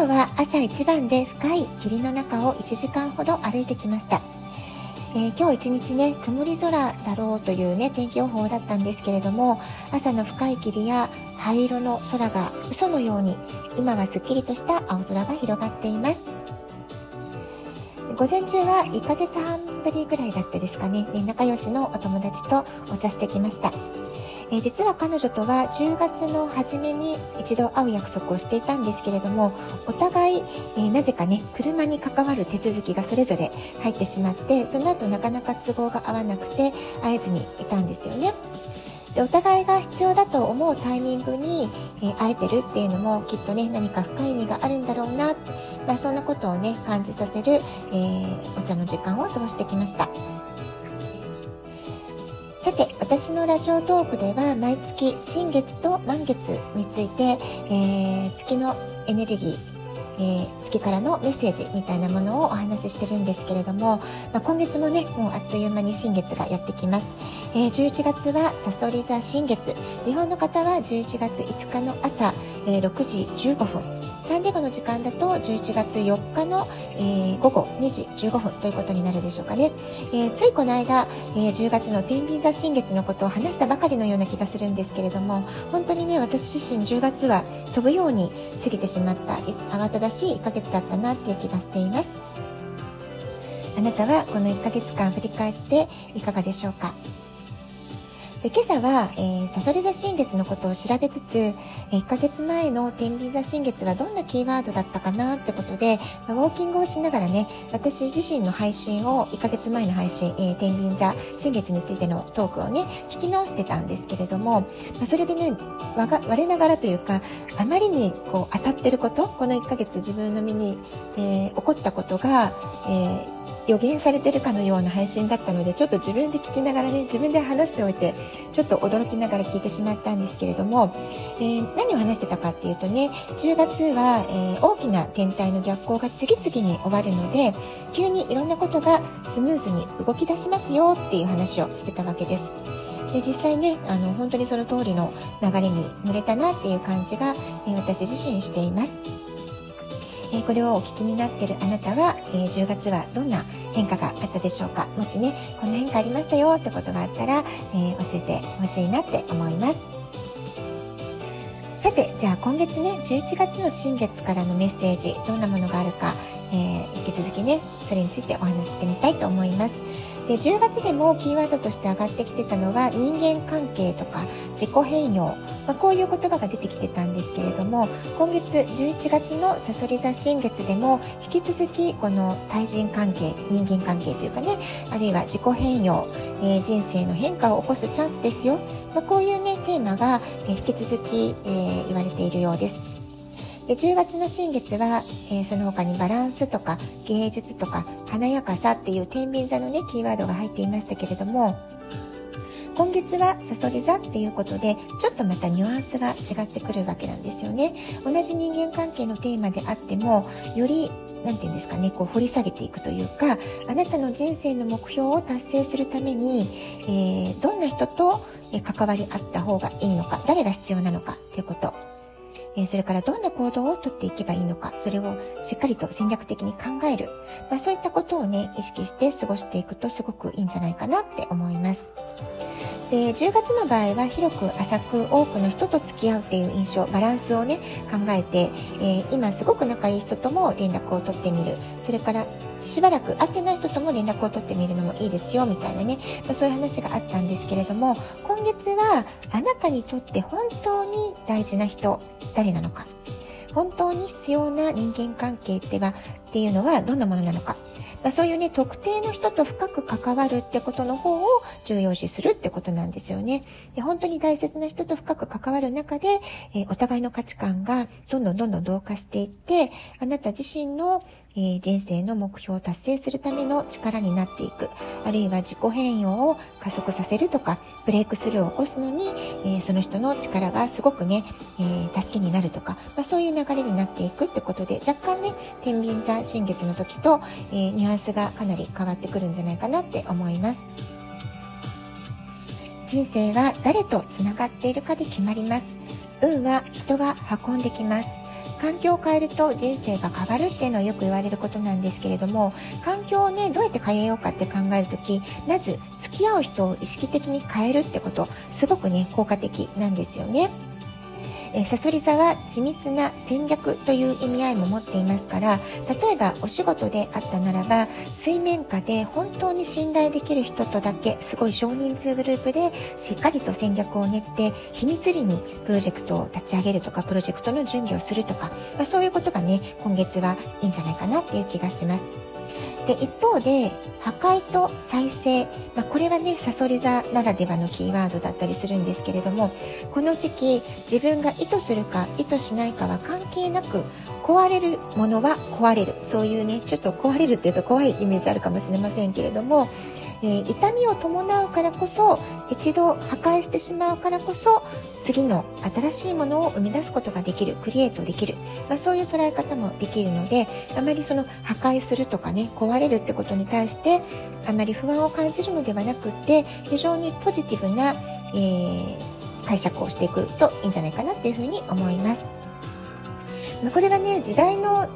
今日は朝一番で深い霧の中を1時間ほど歩いてきました。えー、今日一日ね、曇り空だろうというね、天気予報だったんですけれども、朝の深い霧や灰色の空が嘘のように、今はすっきりとした青空が広がっています。午前中は1ヶ月半ぶりぐらいだったですかね、仲良しのお友達とお茶してきました。えー、実は彼女とは10月の初めに一度会う約束をしていたんですけれども、お互い、えー、なぜかね、車に関わる手続きがそれぞれ入ってしまって、その後なかなか都合が合わなくて会えずにいたんですよね。でお互いが必要だと思うタイミングに、えー、会えてるっていうのもきっとね何か深い意味があるんだろうな、まあ、そんなことをね感じさせる、えー、お茶の時間を過ごしてきました。さて、私のラジオトークでは毎月新月と満月について、えー、月のエネルギー、えー、月からのメッセージみたいなものをお話ししてるんですけれども、まあ、今月もね、もうあっという間に新月がやってきます。えー、11月はサソリ座新月。日本の方は11月5日の朝、えー、6時15分。サンデーゴの時間だと11月4日の、えー、午後2時15分ということになるでしょうかね。えー、ついこの間、えー、10月の天秤座新月のことを話したばかりのような気がするんですけれども、本当にね、私自身10月は飛ぶように過ぎてしまった慌ただしい1ヶ月だったなっていう気がしています。あなたはこの1ヶ月間振り返っていかがでしょうか？で今朝は、えー、サソリ座新月のことを調べつつ、え1ヶ月前の天秤座新月はどんなキーワードだったかなってことで、まウォーキングをしながらね、私自身の配信を、1ヶ月前の配信、えー、天秤座新月についてのトークをね、聞き直してたんですけれども、まそれでね、我ながらというか、あまりにこう当たってること、この1ヶ月自分の身に、えー、起こったことが、えー予言されてるかのような配信だったのでちょっと自分で聞きながらね自分で話しておいてちょっと驚きながら聞いてしまったんですけれども、えー、何を話してたかっていうとね10月は、えー、大きな天体の逆行が次々に終わるので急にいろんなことがスムーズに動き出しますよっていう話をしてたわけです。で実際ねあの本当にその通りの流れに乗れたなっていう感じが、えー、私自身しています。えこれをお聞きになっているあなたは、え10月はどんな変化があったでしょうか？もしねこんな変化ありましたよってことがあったら、え教えてほしいなって思います。さてじゃあ今月ね11月の新月からのメッセージどんなものがあるか、えー、引き続きねそれについてお話ししてみたいと思います。で10月でもキーワードとして上がってきてたのは人間関係とか自己変容、まあ、こういう言葉が出てきてたんですけれども今月11月のさそり座新月でも引き続きこの対人関係人間関係というかねあるいは自己変容、えー、人生の変化を起こすチャンスですよ、まあ、こういうねテーマが、え引き続き、えー、言われているようです。で10月の新月は、えー、その他にバランスとか芸術とか華やかさっていう天秤座のねキーワードが入っていましたけれども今月はさそり座っていうことでちょっとまたニュアンスが違ってくるわけなんですよね。同じ人間関係のテーマであってもより何て言うんですかねこう掘り下げていくというかあなたの人生の目標を達成するために、えー、どんな人と関わり合った方がいいのか誰が必要なのかということ。えそれからどんな行動をとっていけばいいのか、それをしっかりと戦略的に考える。まあ、そういったことをね、意識して過ごしていくとすごくいいんじゃないかなって思います。で10月の場合は広く浅く多くの人と付き合うっていう印象バランスをね考えて、えー、今すごく仲いい人とも連絡を取ってみる。それからしばらく会ってない人とも連絡を取ってみるのもいいですよみたいなね、まあ、そういう話があったんですけれども今月はあなたにとって本当に大事な人誰なのか。本当に必要な人間関係ってはっていうのはどんなものなのか、まあ、そういうね特定の人と深く関わるってことの方を重要視するってことなんですよね。で本当に大切な人と深く関わる中で、えー、お互いの価値観がどんどんどんどん同化していってあなた自身の、えー、人生の目標を達成するための力になっていく。あるいは自己変容を加速させるとか、ブレイクスルーを起こすのに、えー、その人の力がすごくね、えー、助けになるとか、まあ、そういう流れになっていくってことで、若干ね、天秤座新月の時と、えニュアンスがかなり変わってくるんじゃないかなって思います。人生は誰と繋がっているかで決まります。運は人が運んできます。環境を変えると人生が変わるっていうのはよく言われることなんですけれども環境をねどうやって変えようかって考える時まず付き合う人を意識的に変えるってことすごくね効果的なんですよね。えサソリ座は緻密な戦略という意味合いも持っていますから例えばお仕事であったならば水面下で本当に信頼できる人とだけすごい少人数グループでしっかりと戦略を練って秘密裏にプロジェクトを立ち上げるとかプロジェクトの準備をするとか、まあ、そういうことがね今月はいいんじゃないかなっていう気がします。で一方で破壊と再生、まあ、これはねさそり座ならではのキーワードだったりするんですけれどもこの時期自分が意図するか意図しないかは関係なく壊れるものは壊れる。そういうねちょっと壊れるっていうと怖いイメージあるかもしれませんけれどもえー、痛みを伴うからこそ一度破壊してしまうからこそ次の新しいものを生み出すことができるクリエイトできる、まあ、そういう捉え方もできるのであまりその破壊するとかね壊れるってことに対してあまり不安を感じるのではなくって非常にポジティブな、えー、解釈をしていくといいんじゃないかなっていうふうに思います。ま、これはね時代の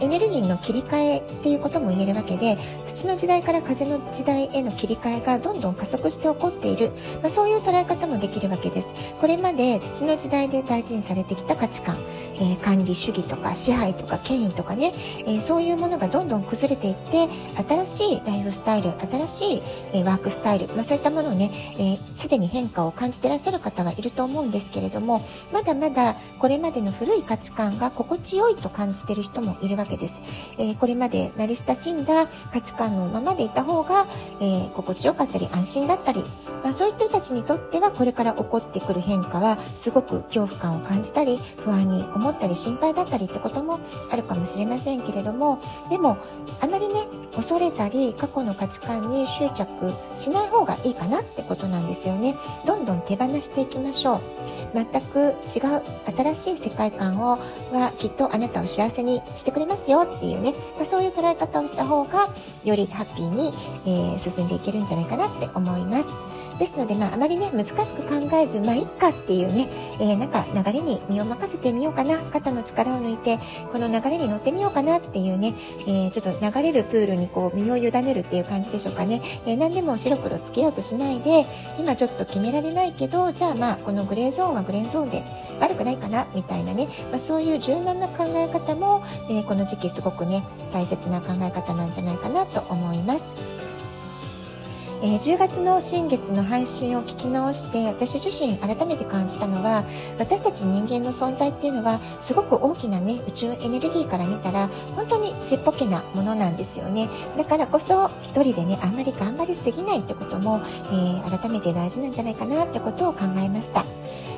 エネルギーの切り替えっていうことも言えるわけで土の時代から風の時代への切り替えがどんどん加速して起こっている、まあ、そういう捉え方もできるわけです。これまで土の時代で大事にされてきた価値観、えー、管理主義とか支配とか権威とかね、えー、そういうものがどんどん崩れていって新しいライフスタイル新しい、えー、ワークスタイル、まあ、そういったものをねすで、に変化を感じてらっしゃる方はいると思うんですけれどもまだまだこれまでの古い価値観が心地よいと感じている人もいるわけけです。えー、これまで慣れ親しんだ価値観のままでいた方が、えー、心地よかったり安心だったり、まあ、そういった人たちにとってはこれから起こってくる変化はすごく恐怖感を感じたり不安に思ったり心配だったりってこともあるかもしれませんけれどもでもあまりね恐れたり過去の価値観に執着しない方がいいかなってことなんですよねどんどん手放していきましょう全く違う新しい世界観をはきっとあなたを幸せにしてくれますよっていうね、ま、そういう捉え方をした方がよりハッピーに、えー、進んでいけるんじゃないかなって思います。ですので、まあ、あまりね、難しく考えず、まあ、いっかっていうね、えー、なんか流れに身を任せてみようかな、肩の力を抜いて、この流れに乗ってみようかなっていうね、えー、ちょっと流れるプールにこう、身を委ねるっていう感じでしょうかね。えー、何でも白黒つけようとしないで、今ちょっと決められないけど、じゃあまあ、このグレーゾーンはグレーゾーンで悪くないかな、みたいなね、まあ、そういう柔軟な考え方も、えこの時期すごくね、大切な考え方なんじゃないかなと思います。えー、10月の新月の配信を聞き直して私自身改めて感じたのは私たち人間の存在っていうのはすごく大きなね宇宙エネルギーから見たら本当にちっぽけなものなんですよね。だからこそ一人でねあんまり頑張りすぎないってことも、えー、改めて大事なんじゃないかなってことを考えました。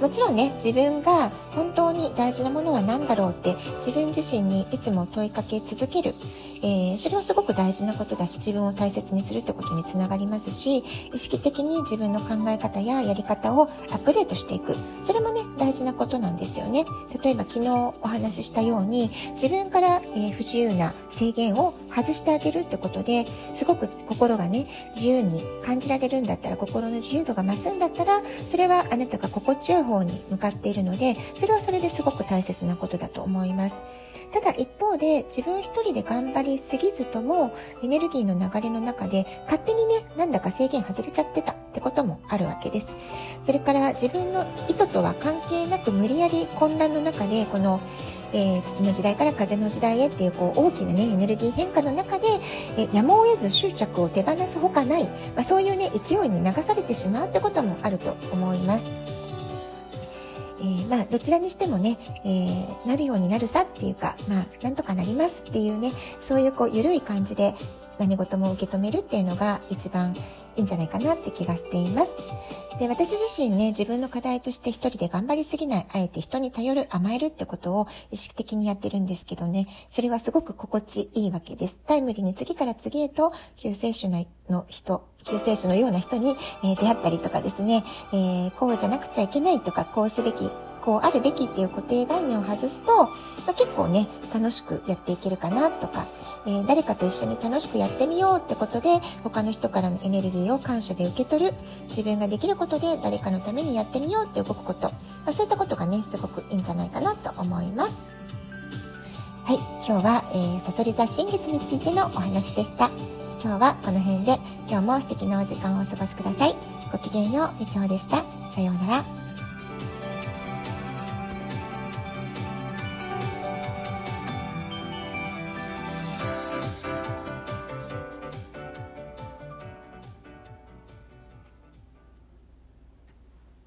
もちろんね自分が本当に大事なものは何だろうって自分自身にいつも問いかけ続ける。えー、それはすごく大事なことだし自分を大切にするってことにつながりますし意識的に自分の考え方ややり方をアップデートしていくそれもね大事なことなんですよね例えば昨日お話ししたように自分から、えー、不自由な制限を外してあげるってことですごく心がね自由に感じられるんだったら心の自由度が増すんだったらそれはあなたが心地よい方に向かっているのでそれはそれですごく大切なことだと思います。一方で自分一人で頑張りすぎずともエネルギーの流れの中で勝手にね、なんだか制限外れちゃってたってこともあるわけです。それから自分の意図とは関係なく無理やり混乱の中でこのえー、土の時代から風の時代へっていうこう大きな、ね、エネルギー変化の中で、えやむを得ず執着を手放すほかない、まあ、そういう、ね、勢いに流されてしまうってこともあると思います。えー、まあ、どちらにしてもね、えー、なるようになるさっていうか、まあ、なんとかなりますっていうね、そういうこう、緩い感じで何事も受け止めるっていうのが一番いいんじゃないかなって気がしています。で、私自身ね、自分の課題として一人で頑張りすぎない、あえて人に頼る、甘えるってことを意識的にやってるんですけどね、それはすごく心地いいわけです。タイムリーに次から次へと救世主の人、救世主のような人に、え、出会ったりとかですね、えー、こうじゃなくちゃいけないとか、こうすべき、こうあるべきっていう固定概念を外すと、まあ、結構ね、楽しくやっていけるかなとか、えー、誰かと一緒に楽しくやってみようってことで、他の人からのエネルギーを感謝で受け取る、自分ができることで誰かのためにやってみようって動くこと、まあ、そういったことがね、すごくいいんじゃないかなと思います。はい、今日は、えー、サソリ座新月についてのお話でした。今日はこの辺で、今日も素敵なお時間をお過ごしください。ごきげんよう、みちほでした。さようなら。